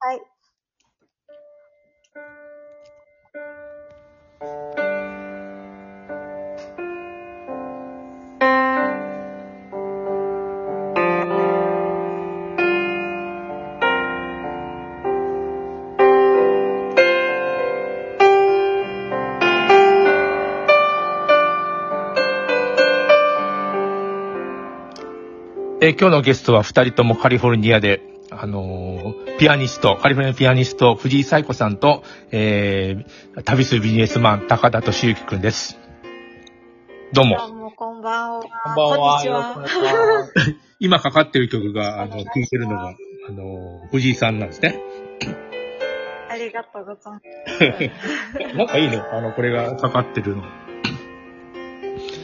はい。え今日のゲストは二人ともカリフォルニアで、あのーピアニスト、カリフォルニアピアニスト、藤井彩子さんと、えー旅するビジネスマン、高田敏之くんです。どうも。どうも、こんばんは。こんばんは。こんにちは。今かかってる曲が、あの、聴いてるのが、あのー藤井さんなんですね。ありがとうございます。なんかいいね。あの、これがかかってるの。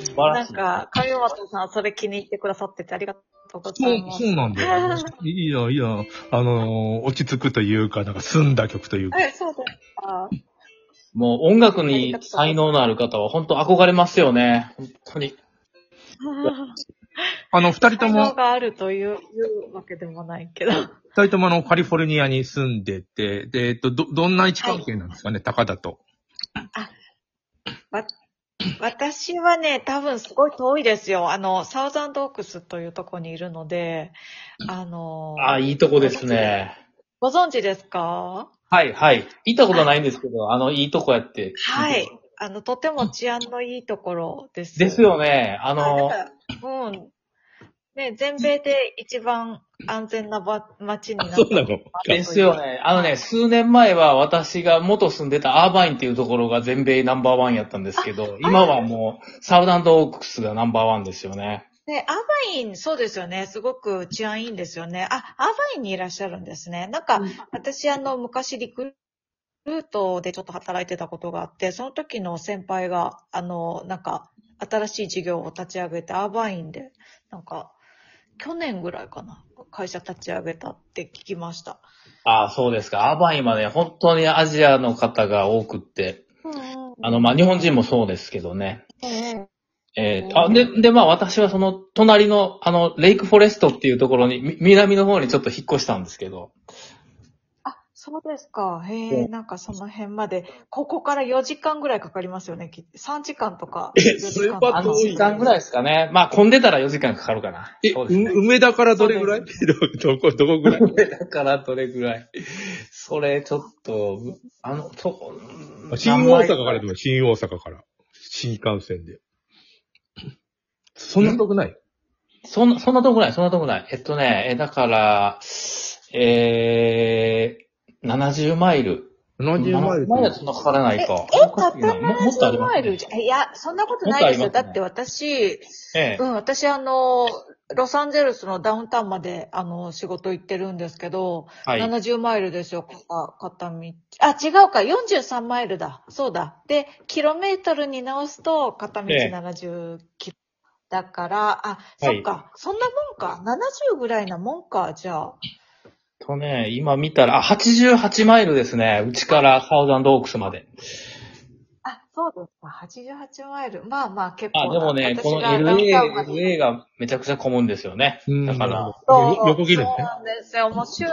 素晴らしい。なんか、上本さん、それ気に入ってくださっててありがとうござそうい、ます。そうなんだよ。いいよ、いいよ。あのー落ち着くというか、なんか澄んだ曲というか。え、そうですか。もう音楽に才能のある方は本当憧れますよね。本当に。あの、二人と才能も、があるといういうわけでもないけど。二人ともあの、カリフォルニアに住んでて、で、えっと、ど、どんな位置関係なんですかね、高田と。わ、私はね、多分すごい遠いですよ。あの、サウザンドオークスというところにいるので、あの、あ、いいとこですね。ご存知ですか？はい、はい。行ったことないんですけど、あの、いいとこやって。はい。。あの、とても治安のいいところです。ですよね。ああの、だからうん。ね、全米で一番安全な場町になった。そうなのですよね。あのね、数年前は私が元住んでたアーバインっていうところが全米ナンバーワンやったんですけど、今はもうサウダンドオークスがナンバーワンですよね。ね、アーバイン、そうですよね。すごく治安いいんですよね。あ、アーバインにいらっしゃるんですね。なんか、私、あの、昔リクルートでちょっと働いてたことがあって、その時の先輩が、あの、なんか、新しい事業を立ち上げて、アーバインで、なんか、去年ぐらいかな、会社立ち上げたって聞きました。ああ、そうですか。アーバインはね、本当にアジアの方が多くって、あの、まあ、日本人もそうですけどね。うんえーあ、で、で、まあ私はその隣の、あの、レイクフォレストっていうところに、み南の方にちょっと引っ越したんですけど、あ、そうですか。へうえ、なんかその辺まで、ここから4時間ぐらいかかりますよね。き3時間とか。え4時間スーパーあの、遠い時間ぐらいですかね。まあ混んでたら4時間かかるかな。え、そうですね。う梅田からどれぐらい？どどこ、どこぐらい？だからどれぐらい？それちょっと、あの、そこ、新大阪からでも新大阪から。新幹線で。そんな遠くない？そんな、そんなとこない、そんなとこない。えっとね、え、だから、えー、70マイル。?70 マイルマイルはそんなかからないえ、か。え、たったももっとあり70ます、ねマイルじ。ゃ、いや、そんなことないですよ。だって私、ええうん、私あの、ロサンゼルスのダウンタウンまで、あの、仕事行ってるんですけど、はい。70マイルですよ、片片道。あ、違うか、43マイルだ。そうだ。で、キロメートルに直すと、片道ええ70キロ。だから、あ、はいそっか。そんなもんか。70ぐらいなもんか、じゃあ。とね、今見たら、あ、88マイルですね。うちからサウザンドオークスまで。あ、そうですか。88マイル。まあまあ、結構あ、な。でもね、この LA、で LA がめちゃくちゃ混むんですよね。うんだから、そう横切るね。そうなんですよ。もう週、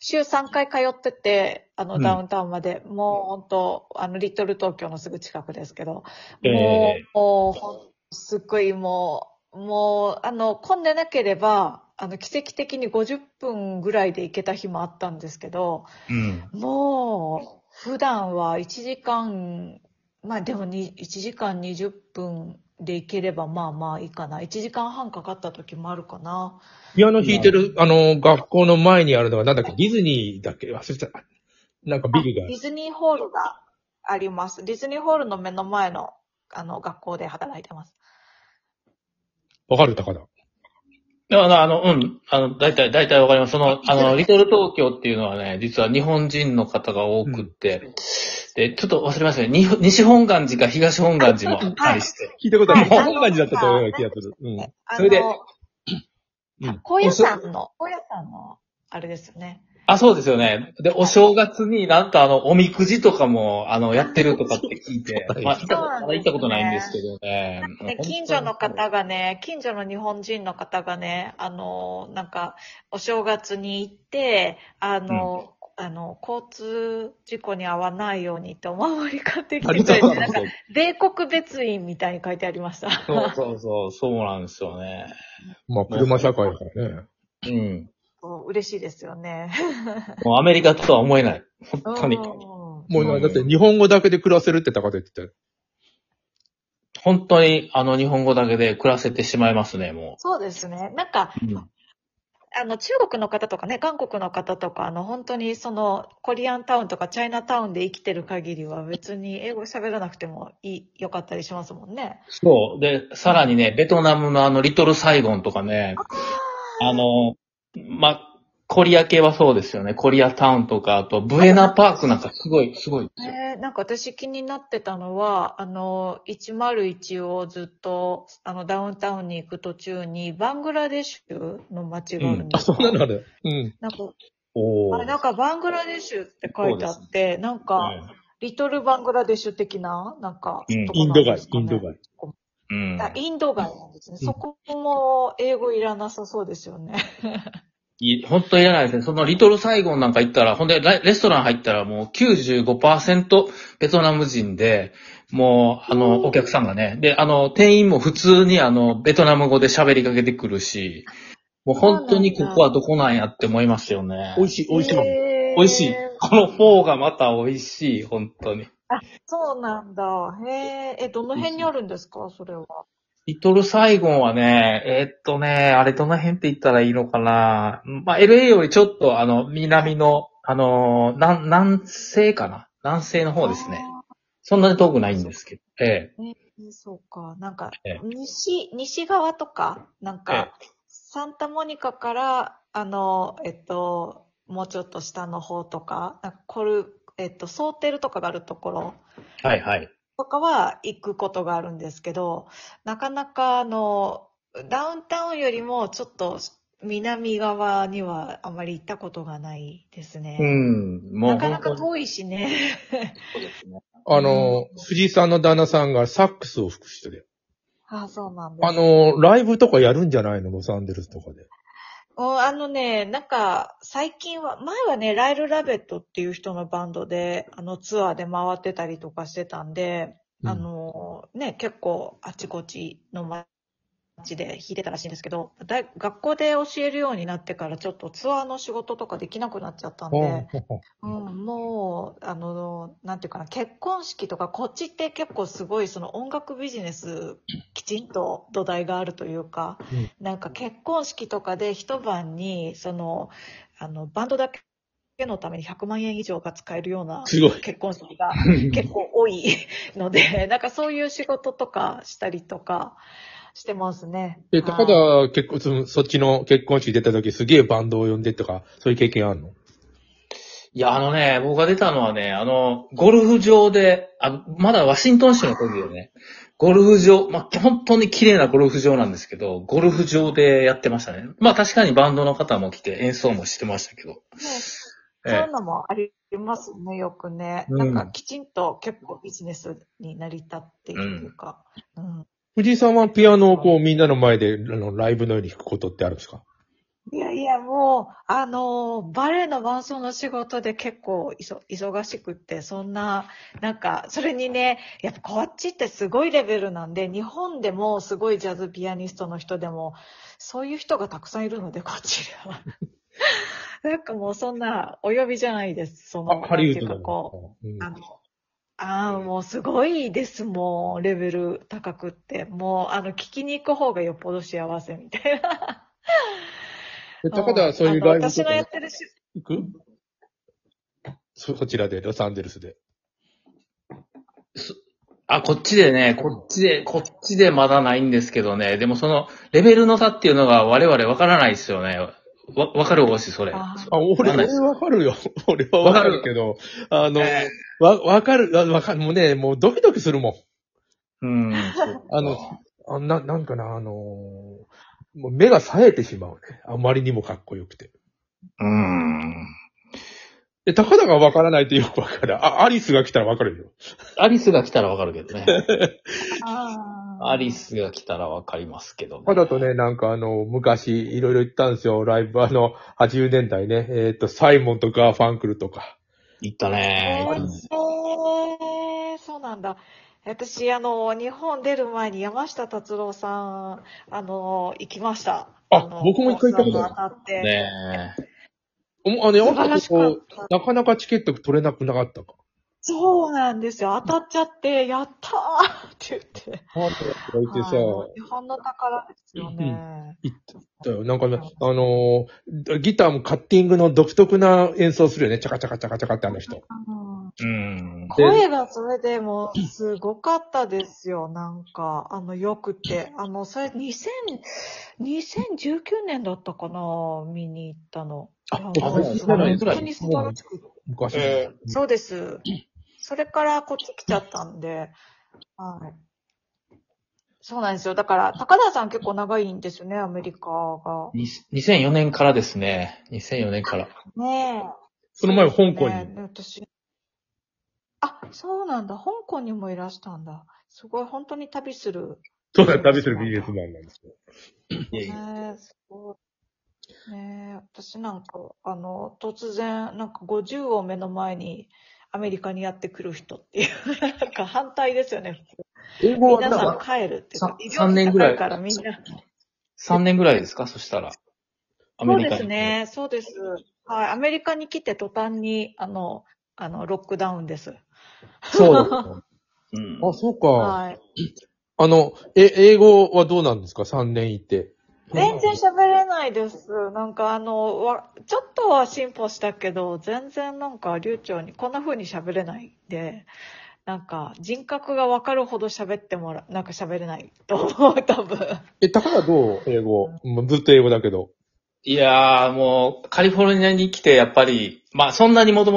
週3回通ってて、あの、うんダウンタウンまで。もう本当あの、リトル東京のすぐ近くですけど。えもえう、もうほん、すっごいもう、もう、あの、混んでなければ、あの、奇跡的に50分ぐらいで行けた日もあったんですけど、うん。もう、普段は1時間、まあでもに1時間20分で行ければまあまあいいかな。1時間半かかった時もあるかな。ピアノ弾いてる、あの、学校の前にあるのは、なんだっけ、ディズニーだっけ？忘れちゃった。なんかビルがデ。ィズニーホールがあります。ディズニーホールの目の前の、あの、学校で働いてます。わかる高田。あの、あの、うん。あの、大体、大体わかります。その、あの、リトル東京っていうのはね、実は日本人の方が多くって、で、ちょっと忘れましたね。に西本願寺か東本願寺もあったりして。聞いたことある。はい本願寺だったと思うような気がする。うん。それでうん高野山の、高野山の、あれですよね。あ、そうですよね。で、お正月になんかあの、おみくじとかも、あの、やってるとかって聞いてまあ、行ったことだ行ったことないんですけどね。で近所の方がね、近所の日本人の方がね、あの、なんか、お正月に行って、あの、あの、交通事故に遭わないようにってお守り買ってきてくれて、なんか、米国別院みたいに書いてありました。そうそうそう、そうなんですよね。まあ、車社会だからね。うん。嬉しいですよね。もうアメリカとは思えない。本当に。うんもうな、だって日本語だけで暮らせるって高田言ってたよ。本当に、あの、日本語だけで暮らせてしまいますね、もそうですね。なんか、う。うん。あの、中国の方とかね、韓国の方とか、あの、本当にその、コリアンタウンとかチャイナタウンで生きてる限りは別に英語喋らなくてもいい、よかったりしますもんね。そう。で、さらにね、ベトナムのあの、リトルサイゴンとかね、あの、ま、コリア系はそうですよね。コリアタウンとか、あと、ブエナパークなんかすごい、すごいですよ。えー、なんか私気になってたのは、あの、101をずっと、あの、ダウンタウンに行く途中に、バングラデシュの街があるんであ、すか、そうなのあれ。うん。なんか、おあれなんかバングラデシュって書いてあって、なんか、うんリトルバングラデシュ的な、なんか、うんインド街インド街。うん。あインド街なんですね。うんそこも英語いらなさそうですよね。い本当いらないですね。そのリトルサイゴンなんか行ったら、ほんでラレストラン入ったらもう95%ベトナム人で、もう、あの、お客さんがね。で、あの、店員も普通にあの、ベトナム語で喋りかけてくるし、もう本当にここはどこなんやって思いますよね。美味しい、美味しいもん。美味しい。このフォーがまた美味しい、本当に。そうなんだ。へえ、え、どの辺にあるんですか？それは。リトルサイゴンはね、えーっとね、あれどの辺って言ったらいいのかな。まあ、LA よりちょっとあの、南の、あのー、南、南西かな？南西の方ですね。そんなに遠くないんですけど。ええ。えそうか。なんかええ、西、西側とか、なんか、サンタモニカから、あの、えっと、もうちょっと下の方とか、なんかコル、えっと、ソーテルとかがあるところはいはい。とかは行くことがあるんですけど、なかなかあの、ダウンタウンよりもちょっと南側にはあまり行ったことがないですね。うん。もうなかなか遠いしね。そうですね。あの、藤井さんの旦那さんがサックスを吹く人で。あそうなんです。あの、ライブとかやるんじゃないの？ロサンゼルスとかで。おあのね、なんか、最近は、前はね、ライル・ラベットっていう人のバンドで、あの、ツアーで回ってたりとかしてたんで、うん。あの、ね、結構、あちこちの街で弾いてたらしいんですけど、大学校で教えるようになってから、ちょっとツアーの仕事とかできなくなっちゃったんで、うん、もう、あの、なんていうかな、結婚式とか、こっちって結構すごい、その音楽ビジネス、きちんと土台があるというか、うんなんか結婚式とかで一晩に、その、あの、バンドだけのために100万円以上が使えるようなすごい。結婚式が結構多いので、なんかそういう仕事とかしたりとかしてますね。え、はい高田結婚、そのそっちの結婚式出た時すげえバンドを呼んでとか、そういう経験あるの？いや、あのね、僕が出たのはね、あの、ゴルフ場で、あまだワシントン州の時でね、ゴルフ場、まあ、本当に綺麗なゴルフ場なんですけど、ゴルフ場でやってましたね。まあ確かにバンドの方も来て演奏もしてましたけど。ねえそういうのもありますね、よくね。うんなんかきちんと結構ビジネスに成り立っているというか。うん藤井さんはピアノをこうみんなの前であのライブのように弾くことってあるんですか？いやいや、もう、あの、バレエの伴奏の仕事で結構いそ忙しくって、そんな、なんか、それにね、やっぱこっちってすごいレベルなんで、日本でもすごいジャズピアニストの人でも、そういう人がたくさんいるので、こっちでは。なんかもうそんな、お呼びじゃないです。その、あ、ハリウッドなんていうだかこう、うんあの、ああ、もうすごいです、もう、レベル高くって。もう、あの、聞きに行く方がよっぽど幸せみたいな。で高田はそういうライブとか私のやってるし、行く？そ、そちらで、ロサンゼルスで。あ、こっちでね、こっちで、こっちでまだないんですけどね。でもその、レベルの差っていうのが我々わからないですよね。わ、わかるおし、それ。ああ、俺、俺わかるよ。俺はわかるけど、あの、えわ、わかる、あわかる、もうね、もうドキドキするもん。うん。あの、あな、なんかな、あのーもう目が冴えてしまうね。あまりにもかっこよくて。うん。で、高田がわからないとよくわかる。あ、アリスが来たらわかるよ。アリスが来たらわかるけどね。あアリスが来たらわかりますけど、ね。ただとね、なんかあの、昔、いろいろ行ったんですよ、ライブ、あの、80年代ね、えっ、と、サイモンとガーファンクルとか。行ったえねー、えーそうなんだ。私、あの、日本出る前に山下達郎さん、あの、行きました。あの僕も一回行ったことあるって。ねおあの、素晴らしかっなた。かなかチケット取れなくなかったか。そうなんですよ。当たっちゃって、やったーって言って。ファンのやつがいてさ、はい日本の宝ですよね。行ったよ。なんかね、あのーギターもカッティングの独特な演奏するよね。チャカチャカチャカチャカってあの人。声がそれでもすごかったですよ、なんか、あの、よくて。あの、それ2000、2019年だったかな、見に行ったの。ああ本当に素晴らしくて。昔、えそうです。それからこっち来ちゃったんで、はい。そうなんですよ。だから、高田さん結構長いんですよね、アメリカが。に2004年からですね。2004年から。ねえ。その前は香港に。ねえ私。あ、そうなんだ。香港にもいらしたんだ。すごい、本当に旅する。そうだ、旅するビジネスマンなんですよ。ねえ、すごい。ねえ、私なんか、あの、突然、なんか50を目の前にアメリカにやってくる人っていう、なんか反対ですよね、普通。英語は皆さんなんか、帰るっていうかさ。医療費三年ぐらい高からみんな。3年ぐらいですか？そしたら。アそうメリカに。ですね、そうです。はい、アメリカに来て途端に、あの、あの、ロックダウンです。そう。うん。あ、そうか。はい。あの、え、英語はどうなんですか ?3 年いて。全然喋れないです。なんかあの、わ、ちょっとは進歩したけど、全然なんか流暢に、こんな風に喋れないんで、なんか人格がわかるほど喋ってもら、なんか喋れないと思う、多分。え、高田どう？英語。もうずっと英語だけど。いやーもう、カリフォルニアに来て、やっぱり、まあそんなにもとも